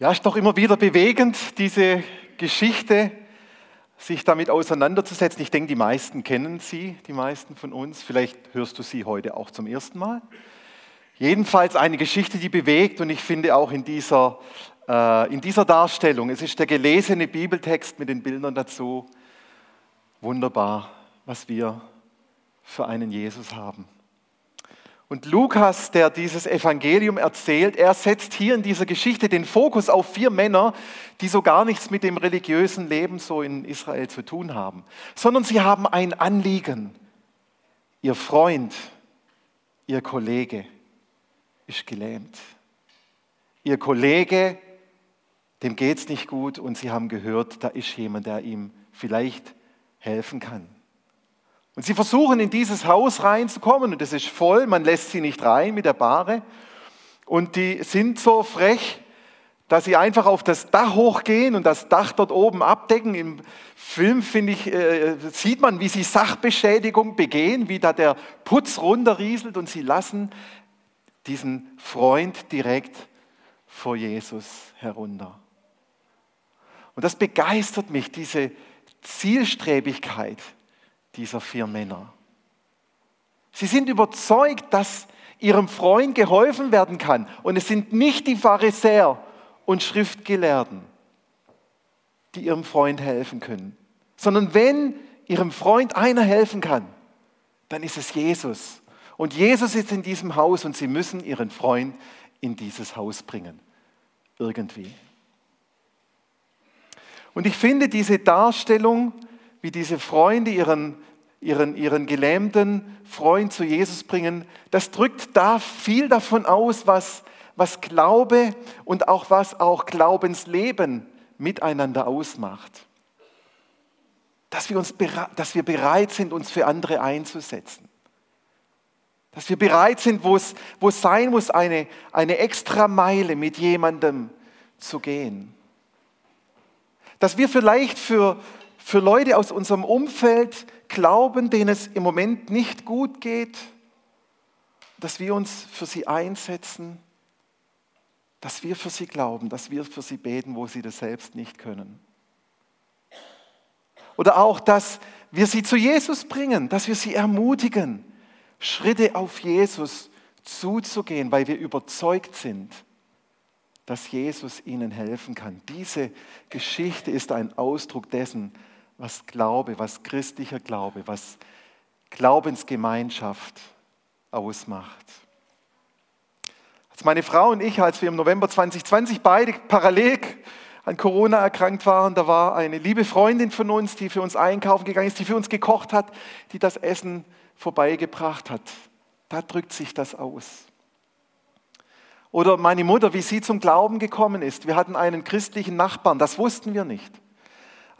Ja, ist doch immer wieder bewegend, diese Geschichte, sich damit auseinanderzusetzen. Ich denke, die meisten kennen sie, die meisten von uns. Vielleicht hörst du sie heute auch zum ersten Mal. Jedenfalls eine Geschichte, die bewegt und ich finde auch in dieser, äh, in dieser Darstellung, es ist der gelesene Bibeltext mit den Bildern dazu, wunderbar, was wir für einen Jesus haben. Und Lukas, der dieses Evangelium erzählt, er setzt hier in dieser Geschichte den Fokus auf vier Männer, die so gar nichts mit dem religiösen Leben so in Israel zu tun haben, sondern sie haben ein Anliegen. Ihr Freund, ihr Kollege ist gelähmt. Ihr Kollege, dem geht es nicht gut und sie haben gehört, da ist jemand, der ihm vielleicht helfen kann. Und sie versuchen in dieses Haus reinzukommen und es ist voll, man lässt sie nicht rein mit der Bahre. Und die sind so frech, dass sie einfach auf das Dach hochgehen und das Dach dort oben abdecken. Im Film, finde ich, äh, sieht man, wie sie Sachbeschädigung begehen, wie da der Putz runterrieselt und sie lassen diesen Freund direkt vor Jesus herunter. Und das begeistert mich, diese Zielstrebigkeit dieser vier Männer. Sie sind überzeugt, dass ihrem Freund geholfen werden kann. Und es sind nicht die Pharisäer und Schriftgelehrten, die ihrem Freund helfen können, sondern wenn ihrem Freund einer helfen kann, dann ist es Jesus. Und Jesus ist in diesem Haus und sie müssen ihren Freund in dieses Haus bringen. Irgendwie. Und ich finde diese Darstellung wie diese Freunde ihren, ihren, ihren gelähmten Freund zu Jesus bringen, das drückt da viel davon aus, was, was Glaube und auch was auch Glaubensleben miteinander ausmacht. Dass wir, uns, dass wir bereit sind, uns für andere einzusetzen. Dass wir bereit sind, wo es, wo es sein muss, eine, eine extra Meile mit jemandem zu gehen. Dass wir vielleicht für, für Leute aus unserem Umfeld glauben, denen es im Moment nicht gut geht, dass wir uns für sie einsetzen, dass wir für sie glauben, dass wir für sie beten, wo sie das selbst nicht können. Oder auch, dass wir sie zu Jesus bringen, dass wir sie ermutigen, Schritte auf Jesus zuzugehen, weil wir überzeugt sind, dass Jesus ihnen helfen kann. Diese Geschichte ist ein Ausdruck dessen, was Glaube, was christlicher Glaube, was Glaubensgemeinschaft ausmacht. Als meine Frau und ich, als wir im November 2020 beide parallel an Corona erkrankt waren, da war eine liebe Freundin von uns, die für uns einkaufen gegangen ist, die für uns gekocht hat, die das Essen vorbeigebracht hat. Da drückt sich das aus. Oder meine Mutter, wie sie zum Glauben gekommen ist. Wir hatten einen christlichen Nachbarn, das wussten wir nicht.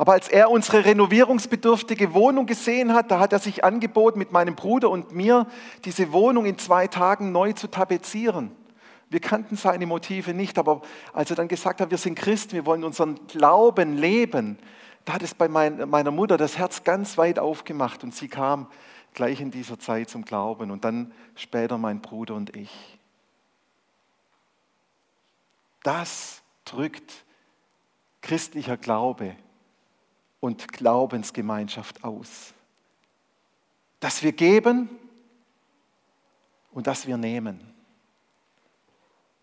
Aber als er unsere renovierungsbedürftige Wohnung gesehen hat, da hat er sich angeboten, mit meinem Bruder und mir diese Wohnung in zwei Tagen neu zu tapezieren. Wir kannten seine Motive nicht, aber als er dann gesagt hat, wir sind Christen, wir wollen unseren Glauben leben, da hat es bei meiner Mutter das Herz ganz weit aufgemacht und sie kam gleich in dieser Zeit zum Glauben und dann später mein Bruder und ich. Das drückt christlicher Glaube und Glaubensgemeinschaft aus. Dass wir geben und dass wir nehmen.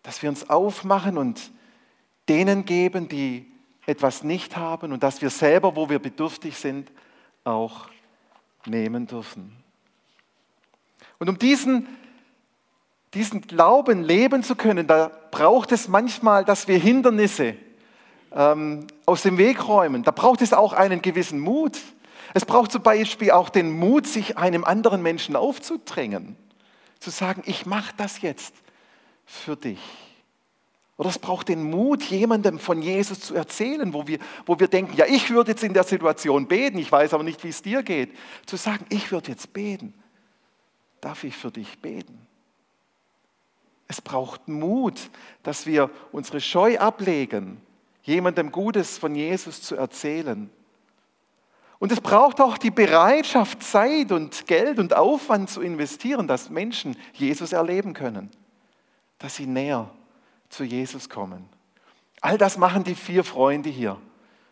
Dass wir uns aufmachen und denen geben, die etwas nicht haben und dass wir selber, wo wir bedürftig sind, auch nehmen dürfen. Und um diesen, diesen Glauben leben zu können, da braucht es manchmal, dass wir Hindernisse ähm, aus dem Weg räumen. Da braucht es auch einen gewissen Mut. Es braucht zum Beispiel auch den Mut, sich einem anderen Menschen aufzudrängen. Zu sagen, ich mache das jetzt für dich. Oder es braucht den Mut, jemandem von Jesus zu erzählen, wo wir, wo wir denken, ja, ich würde jetzt in der Situation beten, ich weiß aber nicht, wie es dir geht. Zu sagen, ich würde jetzt beten. Darf ich für dich beten? Es braucht Mut, dass wir unsere Scheu ablegen jemandem Gutes von Jesus zu erzählen. Und es braucht auch die Bereitschaft, Zeit und Geld und Aufwand zu investieren, dass Menschen Jesus erleben können, dass sie näher zu Jesus kommen. All das machen die vier Freunde hier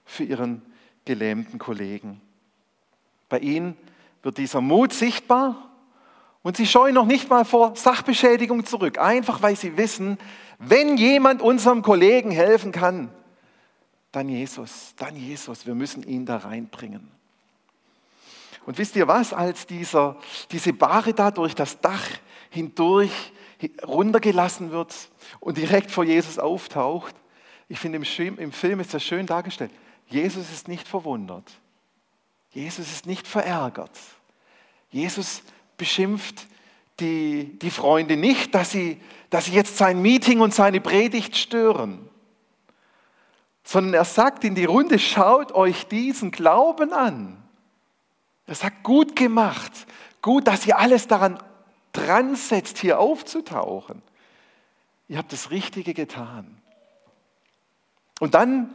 für ihren gelähmten Kollegen. Bei ihnen wird dieser Mut sichtbar und sie scheuen noch nicht mal vor Sachbeschädigung zurück, einfach weil sie wissen, wenn jemand unserem Kollegen helfen kann, dann Jesus, dann Jesus, wir müssen ihn da reinbringen. Und wisst ihr was, als dieser, diese Bahre da durch das Dach hindurch runtergelassen wird und direkt vor Jesus auftaucht, ich finde im Film ist das schön dargestellt. Jesus ist nicht verwundert. Jesus ist nicht verärgert. Jesus beschimpft die, die Freunde nicht, dass sie, dass sie jetzt sein Meeting und seine Predigt stören, sondern er sagt in die Runde, schaut euch diesen Glauben an. Er sagt, gut gemacht, gut, dass ihr alles daran dran setzt, hier aufzutauchen. Ihr habt das Richtige getan. Und dann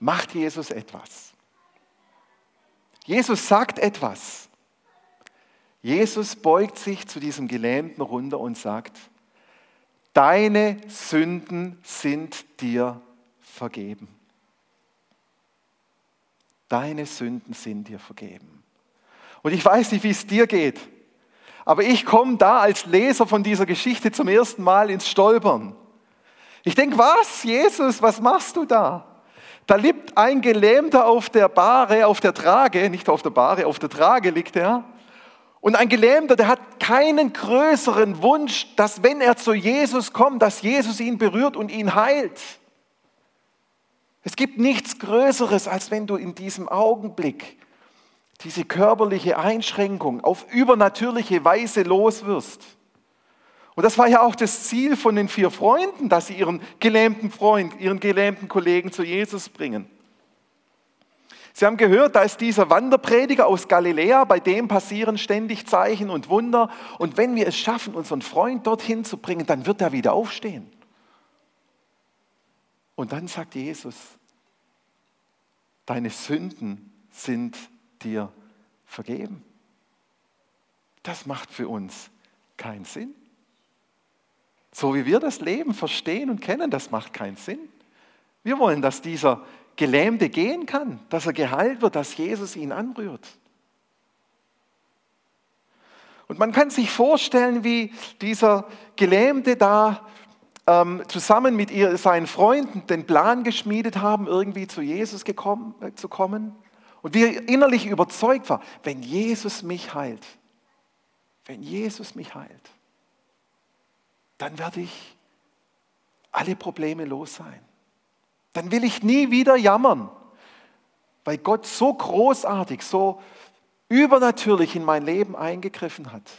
macht Jesus etwas. Jesus sagt etwas. Jesus beugt sich zu diesem Gelähmten runter und sagt, deine Sünden sind dir vergeben. Deine Sünden sind dir vergeben. Und ich weiß nicht, wie es dir geht, aber ich komme da als Leser von dieser Geschichte zum ersten Mal ins Stolpern. Ich denke, was, Jesus, was machst du da? Da liegt ein Gelähmter auf der Bahre, auf der Trage, nicht auf der Bahre, auf der Trage liegt er. Und ein Gelähmter, der hat keinen größeren Wunsch, dass wenn er zu Jesus kommt, dass Jesus ihn berührt und ihn heilt. Es gibt nichts Größeres, als wenn du in diesem Augenblick diese körperliche Einschränkung auf übernatürliche Weise los wirst. Und das war ja auch das Ziel von den vier Freunden, dass sie ihren gelähmten Freund, ihren gelähmten Kollegen zu Jesus bringen. Sie haben gehört, da ist dieser Wanderprediger aus Galiläa, bei dem passieren ständig Zeichen und Wunder. Und wenn wir es schaffen, unseren Freund dorthin zu bringen, dann wird er wieder aufstehen. Und dann sagt Jesus, deine Sünden sind dir vergeben. Das macht für uns keinen Sinn. So wie wir das Leben verstehen und kennen, das macht keinen Sinn. Wir wollen, dass dieser Gelähmte gehen kann, dass er geheilt wird, dass Jesus ihn anrührt. Und man kann sich vorstellen, wie dieser Gelähmte da ähm, zusammen mit ihr, seinen Freunden den Plan geschmiedet haben, irgendwie zu Jesus gekommen, äh, zu kommen. Und wie er innerlich überzeugt war, wenn Jesus mich heilt, wenn Jesus mich heilt, dann werde ich alle Probleme los sein. Dann will ich nie wieder jammern, weil Gott so großartig, so übernatürlich in mein Leben eingegriffen hat.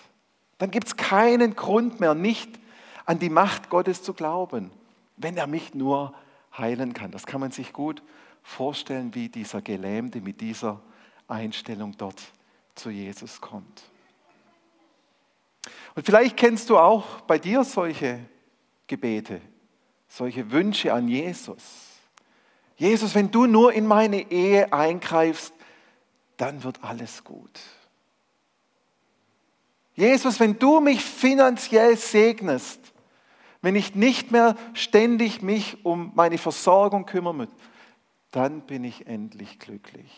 Dann gibt es keinen Grund mehr, nicht an die Macht Gottes zu glauben, wenn er mich nur heilen kann. Das kann man sich gut vorstellen, wie dieser Gelähmte mit dieser Einstellung dort zu Jesus kommt. Und vielleicht kennst du auch bei dir solche Gebete, solche Wünsche an Jesus. Jesus, wenn du nur in meine Ehe eingreifst, dann wird alles gut. Jesus, wenn du mich finanziell segnest, wenn ich nicht mehr ständig mich um meine Versorgung kümmern muss, dann bin ich endlich glücklich.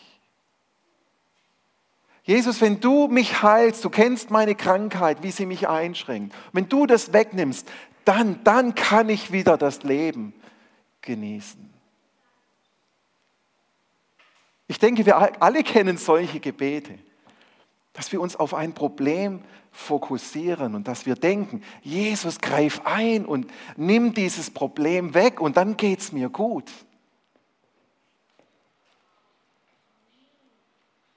Jesus, wenn du mich heilst, du kennst meine Krankheit, wie sie mich einschränkt. Wenn du das wegnimmst, dann, dann kann ich wieder das Leben genießen. Ich denke, wir alle kennen solche Gebete, dass wir uns auf ein Problem fokussieren und dass wir denken, Jesus greif ein und nimm dieses Problem weg und dann geht es mir gut.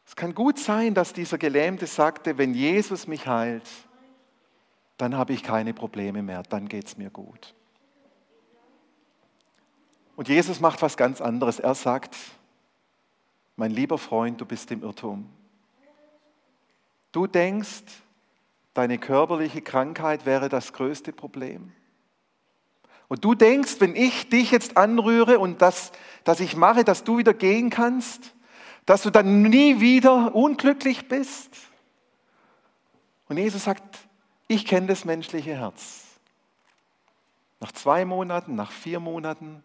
Es kann gut sein, dass dieser Gelähmte sagte, wenn Jesus mich heilt, dann habe ich keine Probleme mehr, dann geht es mir gut. Und Jesus macht was ganz anderes. Er sagt, mein lieber Freund, du bist im Irrtum. Du denkst, deine körperliche Krankheit wäre das größte Problem. Und du denkst, wenn ich dich jetzt anrühre und das, dass ich mache, dass du wieder gehen kannst, dass du dann nie wieder unglücklich bist. Und Jesus sagt, ich kenne das menschliche Herz. Nach zwei Monaten, nach vier Monaten,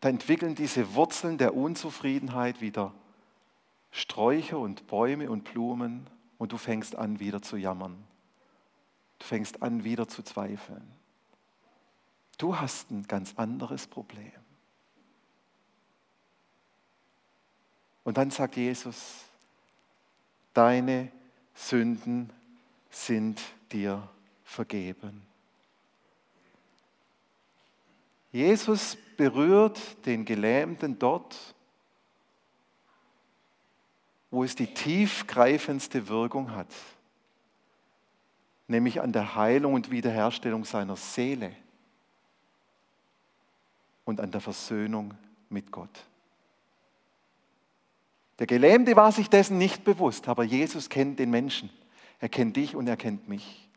da entwickeln diese Wurzeln der Unzufriedenheit wieder Sträucher und Bäume und Blumen und du fängst an wieder zu jammern. Du fängst an wieder zu zweifeln. Du hast ein ganz anderes Problem. Und dann sagt Jesus, deine Sünden sind dir vergeben. Jesus berührt den Gelähmten dort, wo es die tiefgreifendste Wirkung hat, nämlich an der Heilung und Wiederherstellung seiner Seele und an der Versöhnung mit Gott. Der Gelähmte war sich dessen nicht bewusst, aber Jesus kennt den Menschen. Er kennt dich und er kennt mich.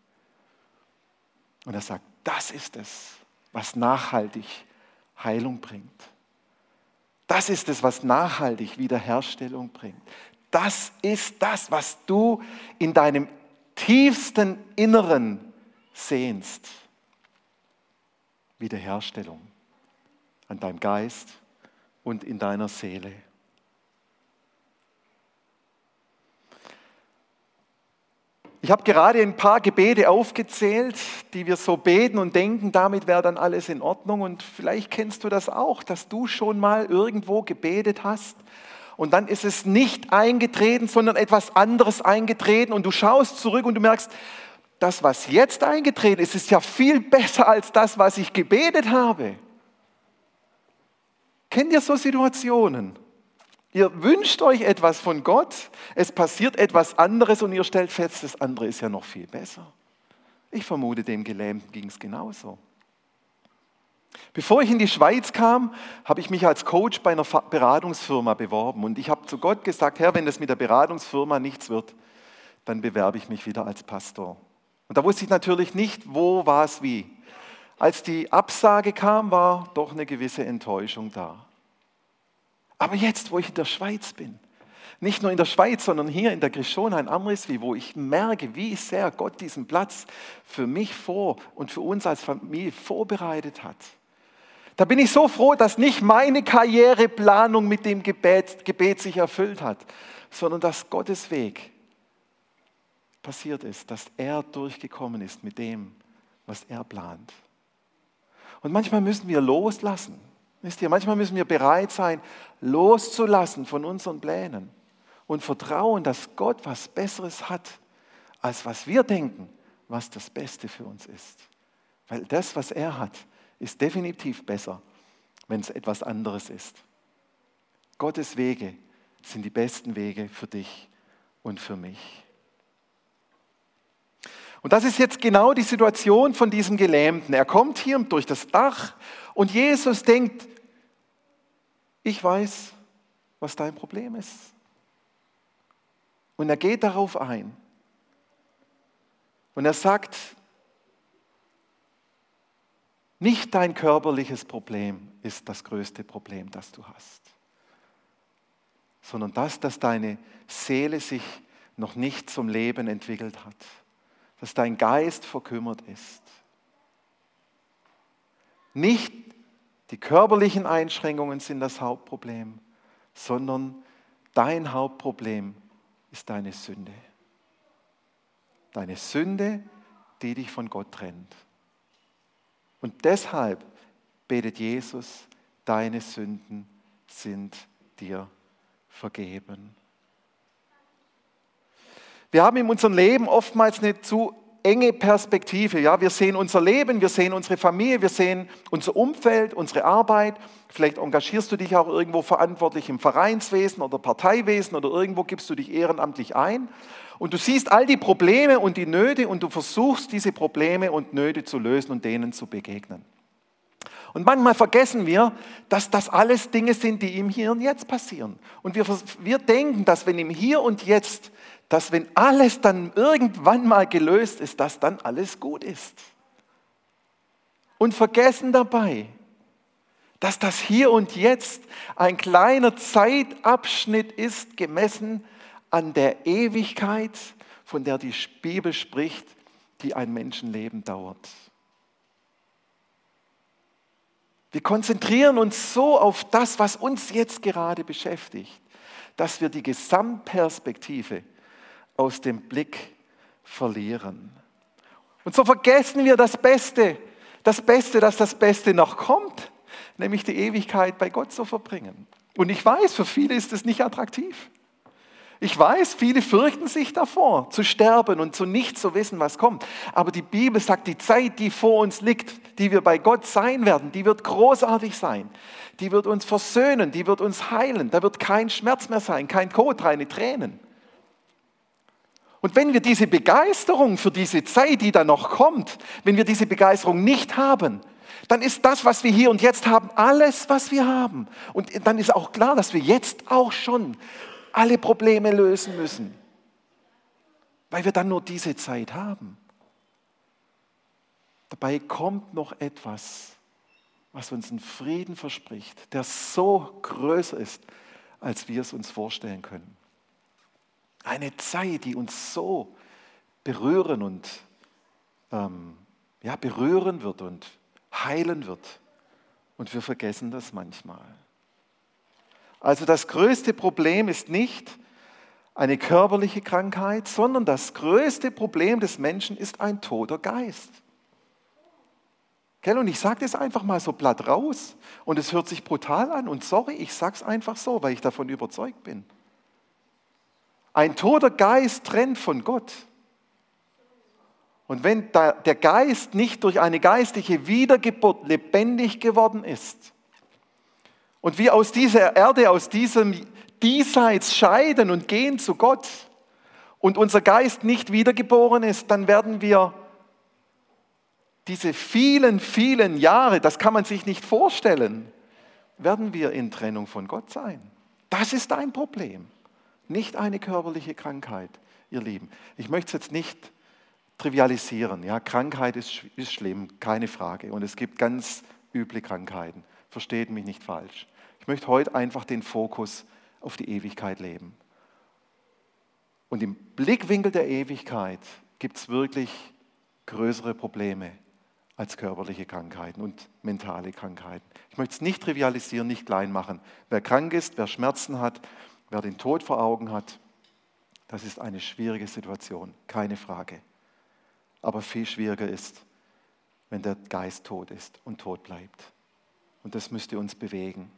Und er sagt, das ist es, was nachhaltig Heilung bringt. Das ist es, was nachhaltig Wiederherstellung bringt. Das ist das, was du in deinem tiefsten Inneren sehnst. Wiederherstellung an deinem Geist und in deiner Seele. Ich habe gerade ein paar Gebete aufgezählt, die wir so beten und denken, damit wäre dann alles in Ordnung. Und vielleicht kennst du das auch, dass du schon mal irgendwo gebetet hast und dann ist es nicht eingetreten, sondern etwas anderes eingetreten und du schaust zurück und du merkst, das, was jetzt eingetreten ist, ist ja viel besser als das, was ich gebetet habe. Kennt ihr so Situationen? Ihr wünscht euch etwas von Gott, es passiert etwas anderes und ihr stellt fest, das andere ist ja noch viel besser. Ich vermute, dem Gelähmten ging es genauso. Bevor ich in die Schweiz kam, habe ich mich als Coach bei einer Beratungsfirma beworben und ich habe zu Gott gesagt, Herr, wenn das mit der Beratungsfirma nichts wird, dann bewerbe ich mich wieder als Pastor. Und da wusste ich natürlich nicht, wo, was, wie. Als die Absage kam, war doch eine gewisse Enttäuschung da. Aber jetzt, wo ich in der Schweiz bin, nicht nur in der Schweiz, sondern hier in der Grishona in Amriswi, wo ich merke, wie sehr Gott diesen Platz für mich vor und für uns als Familie vorbereitet hat. Da bin ich so froh, dass nicht meine Karriereplanung mit dem Gebet, Gebet sich erfüllt hat, sondern dass Gottes Weg passiert ist, dass er durchgekommen ist mit dem, was er plant. Und manchmal müssen wir loslassen. Wisst ihr, manchmal müssen wir bereit sein, loszulassen von unseren Plänen und vertrauen, dass Gott was Besseres hat, als was wir denken, was das Beste für uns ist. Weil das, was er hat, ist definitiv besser, wenn es etwas anderes ist. Gottes Wege sind die besten Wege für dich und für mich. Und das ist jetzt genau die Situation von diesem Gelähmten. Er kommt hier durch das Dach und Jesus denkt, ich weiß, was dein Problem ist. Und er geht darauf ein. Und er sagt, nicht dein körperliches Problem ist das größte Problem, das du hast, sondern das, dass deine Seele sich noch nicht zum Leben entwickelt hat, dass dein Geist verkümmert ist. Nicht die körperlichen Einschränkungen sind das Hauptproblem, sondern dein Hauptproblem ist deine Sünde. Deine Sünde, die dich von Gott trennt. Und deshalb betet Jesus, deine Sünden sind dir vergeben. Wir haben in unserem Leben oftmals eine zu enge Perspektive. Ja, wir sehen unser Leben, wir sehen unsere Familie, wir sehen unser Umfeld, unsere Arbeit. Vielleicht engagierst du dich auch irgendwo verantwortlich im Vereinswesen oder Parteiwesen oder irgendwo gibst du dich ehrenamtlich ein. Und du siehst all die Probleme und die Nöte und du versuchst diese Probleme und Nöte zu lösen und denen zu begegnen. Und manchmal vergessen wir, dass das alles Dinge sind, die im Hier und Jetzt passieren. Und wir, wir denken, dass wenn im Hier und Jetzt dass wenn alles dann irgendwann mal gelöst ist, dass dann alles gut ist. Und vergessen dabei, dass das hier und jetzt ein kleiner Zeitabschnitt ist, gemessen an der Ewigkeit, von der die Bibel spricht, die ein Menschenleben dauert. Wir konzentrieren uns so auf das, was uns jetzt gerade beschäftigt, dass wir die Gesamtperspektive aus dem Blick verlieren. Und so vergessen wir das Beste, das Beste, dass das Beste noch kommt, nämlich die Ewigkeit bei Gott zu verbringen. Und ich weiß, für viele ist es nicht attraktiv. Ich weiß, viele fürchten sich davor, zu sterben und zu nicht zu wissen, was kommt. Aber die Bibel sagt, die Zeit, die vor uns liegt, die wir bei Gott sein werden, die wird großartig sein. Die wird uns versöhnen, die wird uns heilen. Da wird kein Schmerz mehr sein, kein Tod, keine Tränen. Und wenn wir diese Begeisterung für diese Zeit, die da noch kommt, wenn wir diese Begeisterung nicht haben, dann ist das, was wir hier und jetzt haben, alles, was wir haben. Und dann ist auch klar, dass wir jetzt auch schon alle Probleme lösen müssen, weil wir dann nur diese Zeit haben. Dabei kommt noch etwas, was uns einen Frieden verspricht, der so größer ist, als wir es uns vorstellen können. Eine Zeit, die uns so berühren und ähm, ja, berühren wird und heilen wird. Und wir vergessen das manchmal. Also das größte Problem ist nicht eine körperliche Krankheit, sondern das größte Problem des Menschen ist ein toter Geist. Und ich sage das einfach mal so platt raus und es hört sich brutal an und sorry, ich sage es einfach so, weil ich davon überzeugt bin. Ein toter Geist trennt von Gott. Und wenn der Geist nicht durch eine geistliche Wiedergeburt lebendig geworden ist, und wir aus dieser Erde, aus diesem Diesseits scheiden und gehen zu Gott und unser Geist nicht wiedergeboren ist, dann werden wir diese vielen, vielen Jahre, das kann man sich nicht vorstellen, werden wir in Trennung von Gott sein. Das ist ein Problem, nicht eine körperliche Krankheit, ihr Lieben. Ich möchte es jetzt nicht trivialisieren. Ja, Krankheit ist, ist schlimm, keine Frage. Und es gibt ganz üble Krankheiten. Versteht mich nicht falsch. Ich möchte heute einfach den Fokus auf die Ewigkeit leben. Und im Blickwinkel der Ewigkeit gibt es wirklich größere Probleme als körperliche Krankheiten und mentale Krankheiten. Ich möchte es nicht trivialisieren, nicht klein machen. Wer krank ist, wer Schmerzen hat, wer den Tod vor Augen hat, das ist eine schwierige Situation, keine Frage. Aber viel schwieriger ist, wenn der Geist tot ist und tot bleibt. Und das müsste uns bewegen.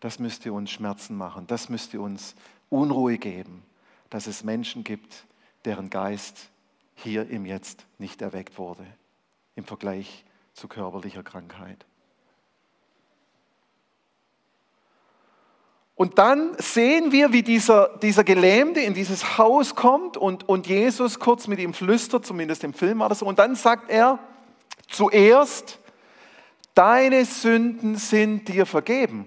Das müsste uns Schmerzen machen. Das müsste uns Unruhe geben, dass es Menschen gibt, deren Geist hier im Jetzt nicht erweckt wurde im Vergleich zu körperlicher Krankheit. Und dann sehen wir, wie dieser, dieser Gelähmte in dieses Haus kommt und, und Jesus kurz mit ihm flüstert, zumindest im Film war das so. Und dann sagt er zuerst, deine Sünden sind dir vergeben.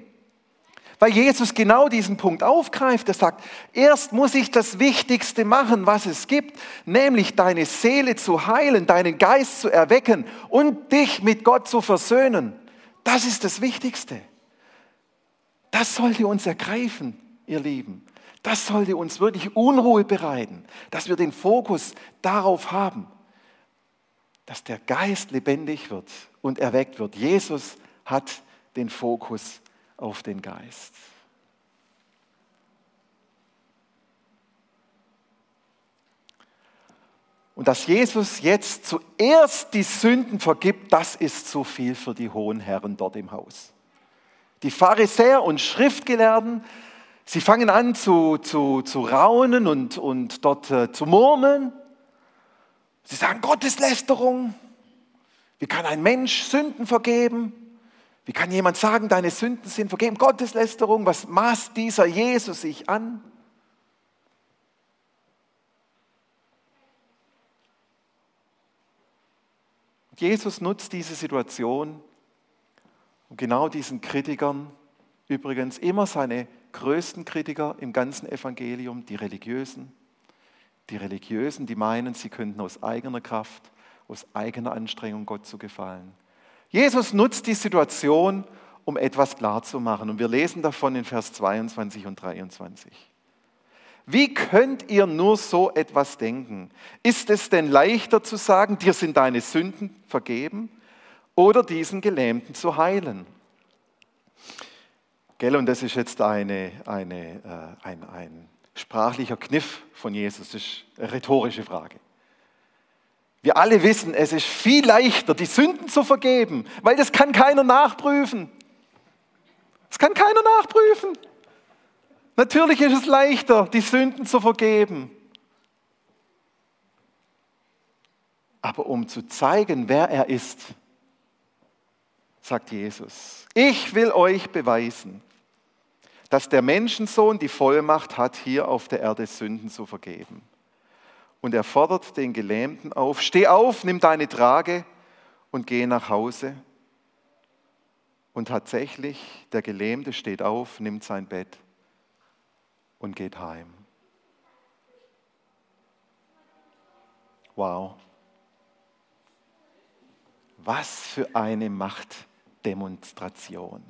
Weil Jesus genau diesen Punkt aufgreift. Er sagt, erst muss ich das Wichtigste machen, was es gibt, nämlich deine Seele zu heilen, deinen Geist zu erwecken und dich mit Gott zu versöhnen. Das ist das Wichtigste. Das sollte uns ergreifen, ihr Lieben. Das sollte uns wirklich Unruhe bereiten, dass wir den Fokus darauf haben, dass der Geist lebendig wird und erweckt wird. Jesus hat den Fokus auf den Geist. Und dass Jesus jetzt zuerst die Sünden vergibt, das ist zu viel für die hohen Herren dort im Haus. Die Pharisäer und Schriftgelehrten, sie fangen an zu, zu, zu raunen und, und dort äh, zu murmeln. Sie sagen Gotteslästerung. Wie kann ein Mensch Sünden vergeben? Wie kann jemand sagen, deine Sünden sind vergeben? Gotteslästerung, was maßt dieser Jesus sich an? Jesus nutzt diese Situation, und genau diesen Kritikern, übrigens immer seine größten Kritiker im ganzen Evangelium, die Religiösen, die Religiösen, die meinen, sie könnten aus eigener Kraft, aus eigener Anstrengung Gott zu gefallen. Jesus nutzt die Situation, um etwas klarzumachen. Und wir lesen davon in Vers 22 und 23. Wie könnt ihr nur so etwas denken? Ist es denn leichter zu sagen, dir sind deine Sünden vergeben? Oder diesen Gelähmten zu heilen. Gell, und das ist jetzt eine, eine, äh, ein, ein sprachlicher Kniff von Jesus, das ist eine rhetorische Frage. Wir alle wissen, es ist viel leichter, die Sünden zu vergeben, weil das kann keiner nachprüfen. Das kann keiner nachprüfen. Natürlich ist es leichter, die Sünden zu vergeben. Aber um zu zeigen, wer er ist, sagt Jesus, ich will euch beweisen, dass der Menschensohn die Vollmacht hat, hier auf der Erde Sünden zu vergeben. Und er fordert den Gelähmten auf, steh auf, nimm deine Trage und geh nach Hause. Und tatsächlich, der Gelähmte steht auf, nimmt sein Bett und geht heim. Wow. Was für eine Machtdemonstration.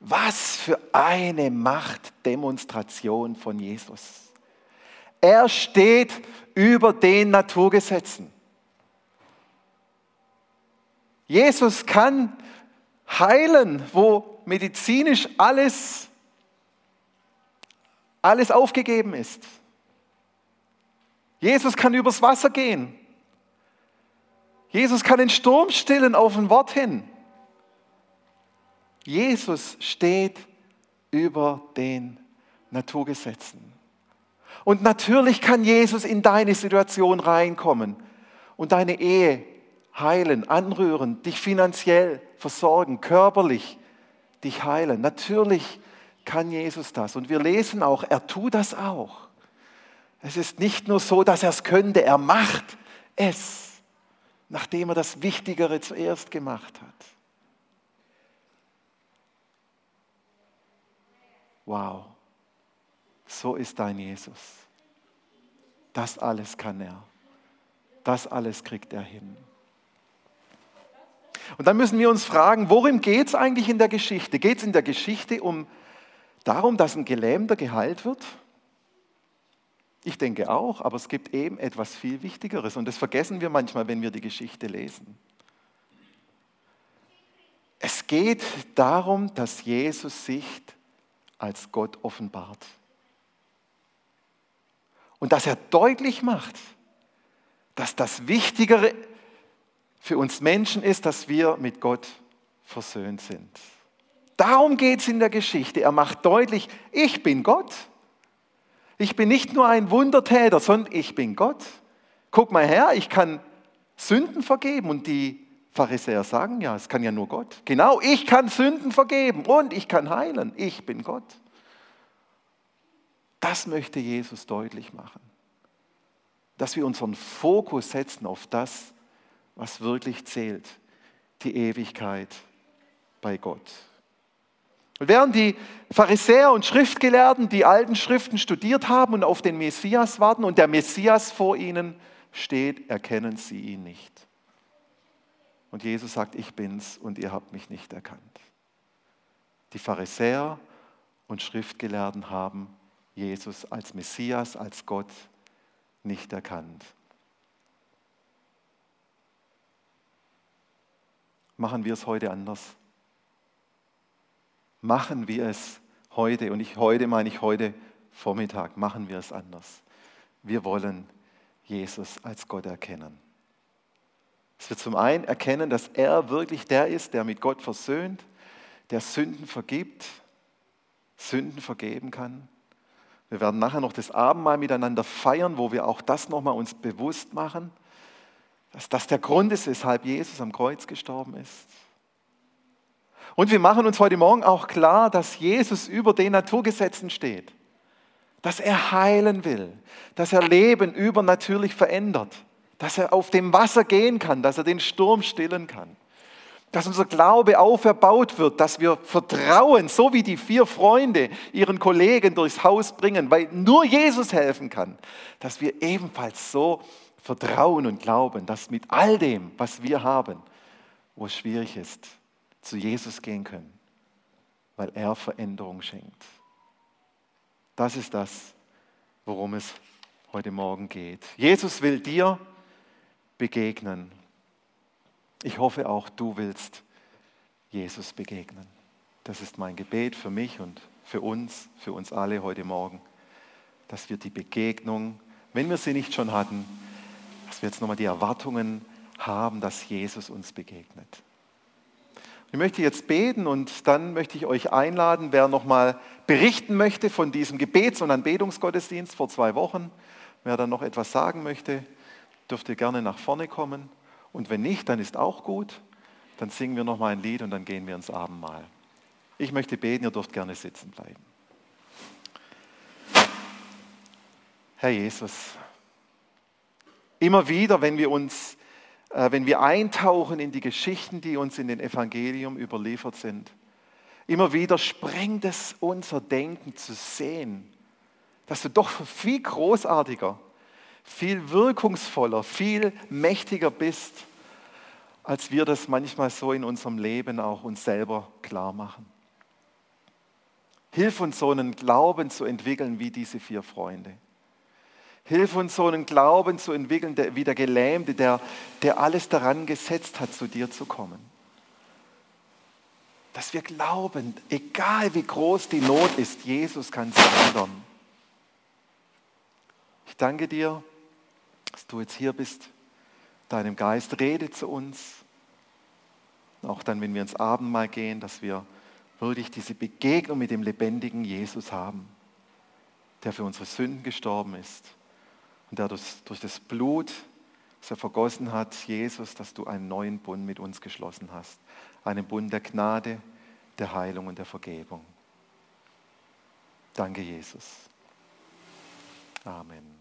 Was für eine Machtdemonstration von Jesus. Er steht über den Naturgesetzen. Jesus kann heilen, wo medizinisch alles, alles aufgegeben ist. Jesus kann übers Wasser gehen. Jesus kann den Sturm stillen auf ein Wort hin. Jesus steht über den Naturgesetzen. Und natürlich kann Jesus in deine Situation reinkommen und deine Ehe heilen, anrühren, dich finanziell versorgen, körperlich dich heilen. Natürlich kann Jesus das. Und wir lesen auch, er tut das auch. Es ist nicht nur so, dass er es könnte, er macht es, nachdem er das Wichtigere zuerst gemacht hat. Wow, so ist dein Jesus. Das alles kann er. Das alles kriegt er hin. Und dann müssen wir uns fragen, worum geht es eigentlich in der Geschichte? Geht es in der Geschichte um darum, dass ein Gelähmter geheilt wird? Ich denke auch, aber es gibt eben etwas viel Wichtigeres und das vergessen wir manchmal, wenn wir die Geschichte lesen. Es geht darum, dass Jesus sich als Gott offenbart. Und dass er deutlich macht, dass das Wichtigere für uns Menschen ist, dass wir mit Gott versöhnt sind. Darum geht es in der Geschichte. Er macht deutlich, ich bin Gott. Ich bin nicht nur ein Wundertäter, sondern ich bin Gott. Guck mal her, ich kann Sünden vergeben. Und die Pharisäer sagen, ja, es kann ja nur Gott. Genau, ich kann Sünden vergeben und ich kann heilen. Ich bin Gott. Das möchte Jesus deutlich machen. Dass wir unseren Fokus setzen auf das, was wirklich zählt, die Ewigkeit bei Gott. Und während die Pharisäer und Schriftgelehrten die alten Schriften studiert haben und auf den Messias warten und der Messias vor ihnen steht, erkennen sie ihn nicht. Und Jesus sagt, ich bin's und ihr habt mich nicht erkannt. Die Pharisäer und Schriftgelehrten haben Jesus als Messias, als Gott nicht erkannt. machen wir es heute anders. Machen wir es heute, und ich heute meine ich heute Vormittag, machen wir es anders. Wir wollen Jesus als Gott erkennen. Dass wir zum einen erkennen, dass er wirklich der ist, der mit Gott versöhnt, der Sünden vergibt, Sünden vergeben kann. Wir werden nachher noch das Abendmahl miteinander feiern, wo wir auch das nochmal uns bewusst machen dass das der Grund ist, weshalb Jesus am Kreuz gestorben ist. Und wir machen uns heute Morgen auch klar, dass Jesus über den Naturgesetzen steht, dass er heilen will, dass er Leben übernatürlich verändert, dass er auf dem Wasser gehen kann, dass er den Sturm stillen kann, dass unser Glaube auferbaut wird, dass wir vertrauen, so wie die vier Freunde ihren Kollegen durchs Haus bringen, weil nur Jesus helfen kann, dass wir ebenfalls so vertrauen und glauben, dass mit all dem, was wir haben, wo es schwierig ist, zu Jesus gehen können, weil er Veränderung schenkt. Das ist das, worum es heute Morgen geht. Jesus will dir begegnen. Ich hoffe auch, du willst Jesus begegnen. Das ist mein Gebet für mich und für uns, für uns alle heute Morgen, dass wir die Begegnung, wenn wir sie nicht schon hatten, dass wir jetzt nochmal die Erwartungen haben, dass Jesus uns begegnet. Ich möchte jetzt beten und dann möchte ich euch einladen, wer nochmal berichten möchte von diesem Gebets- und Anbetungsgottesdienst vor zwei Wochen, wer dann noch etwas sagen möchte, dürft ihr gerne nach vorne kommen. Und wenn nicht, dann ist auch gut. Dann singen wir nochmal ein Lied und dann gehen wir ins Abendmahl. Ich möchte beten, ihr dürft gerne sitzen bleiben. Herr Jesus, immer wieder, wenn wir uns, äh, wenn wir eintauchen in die Geschichten, die uns in den Evangelium überliefert sind, immer wieder sprengt es unser Denken zu sehen, dass du doch viel großartiger, viel wirkungsvoller, viel mächtiger bist, als wir das manchmal so in unserem Leben auch uns selber klar machen. Hilf uns so einen Glauben zu entwickeln wie diese vier Freunde. Hilf uns so einen Glauben zu entwickeln wie der Gelähmte, der, der alles daran gesetzt hat, zu dir zu kommen. Dass wir glauben, egal wie groß die Not ist, Jesus kann sie ändern. Ich danke dir, dass du jetzt hier bist. Deinem Geist rede zu uns. Auch dann, wenn wir ins Abendmahl gehen, dass wir wirklich diese Begegnung mit dem lebendigen Jesus haben, der für unsere Sünden gestorben ist und der durch, durch das Blut, das er vergossen hat, Jesus, dass du einen neuen Bund mit uns geschlossen hast. Einen Bund der Gnade, der Heilung und der Vergebung. Danke, Jesus. Amen.